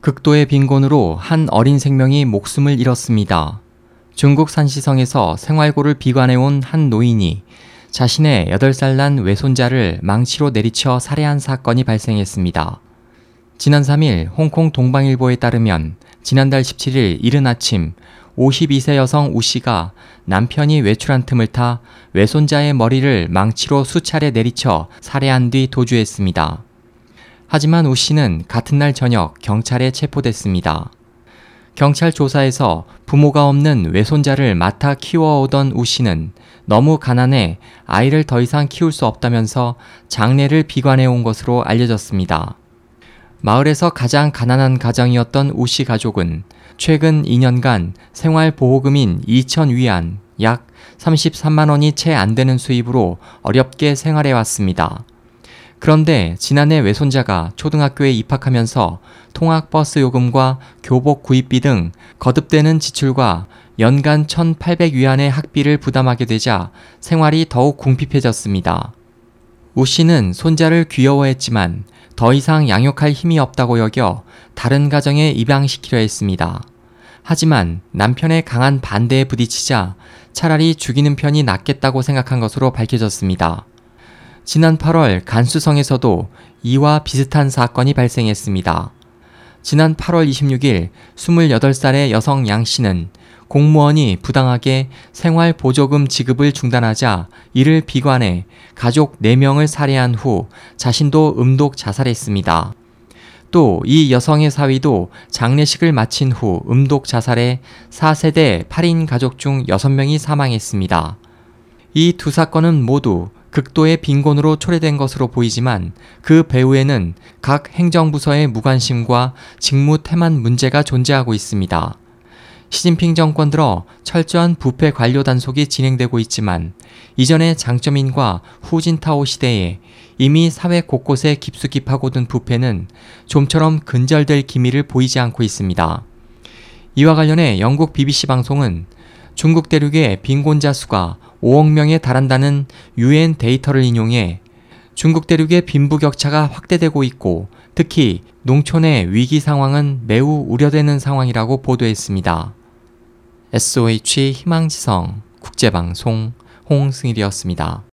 극도의 빈곤으로 한 어린 생명이 목숨을 잃었습니다. 중국 산시성에서 생활고를 비관해온 한 노인이 자신의 8살 난 외손자를 망치로 내리쳐 살해한 사건이 발생했습니다. 지난 3일 홍콩 동방일보에 따르면 지난달 17일 이른 아침 52세 여성 우 씨가 남편이 외출한 틈을 타 외손자의 머리를 망치로 수차례 내리쳐 살해한 뒤 도주했습니다. 하지만 우 씨는 같은 날 저녁 경찰에 체포됐습니다. 경찰 조사에서 부모가 없는 외손자를 맡아 키워오던 우 씨는 너무 가난해 아이를 더 이상 키울 수 없다면서 장례를 비관해 온 것으로 알려졌습니다. 마을에서 가장 가난한 가정이었던 우 씨 가족은 최근 2년간 생활보호금인 2천 위안 약 33만 원이 채 안 되는 수입으로 어렵게 생활해 왔습니다. 그런데 지난해 외손자가 초등학교에 입학하면서 통학버스 요금과 교복 구입비 등 거듭되는 지출과 연간 1,800위안의 학비를 부담하게 되자 생활이 더욱 궁핍해졌습니다. 우 씨는 손자를 귀여워했지만 더 이상 양육할 힘이 없다고 여겨 다른 가정에 입양시키려 했습니다. 하지만 남편의 강한 반대에 부딪히자 차라리 죽이는 편이 낫겠다고 생각한 것으로 밝혀졌습니다. 지난 8월 간수성에서도 이와 비슷한 사건이 발생했습니다. 지난 8월 26일 28살의 여성 양 씨는 공무원이 부당하게 생활보조금 지급을 중단하자 이를 비관해 가족 4명을 살해한 후 자신도 음독 자살했습니다. 또 이 여성의 사위도 장례식을 마친 후 음독 자살해 4세대 8인 가족 중 6명이 사망했습니다. 이 두 사건은 모두 극도의 빈곤으로 초래된 것으로 보이지만 그 배후에는 각 행정부서의 무관심과 직무 태만 문제가 존재하고 있습니다. 시진핑 정권 들어 철저한 부패 관료 단속이 진행되고 있지만 이전의 장점인과 후진타오 시대에 이미 사회 곳곳에 깊숙이 파고든 부패는 좀처럼 근절될 기미를 보이지 않고 있습니다. 이와 관련해 영국 BBC 방송은 중국 대륙의 빈곤자 수가 5억 명에 달한다는 유엔 데이터를 인용해 중국 대륙의 빈부격차가 확대되고 있고 특히 농촌의 위기 상황은 매우 우려되는 상황이라고 보도했습니다. SOH 희망지성 국제방송 홍승일이었습니다.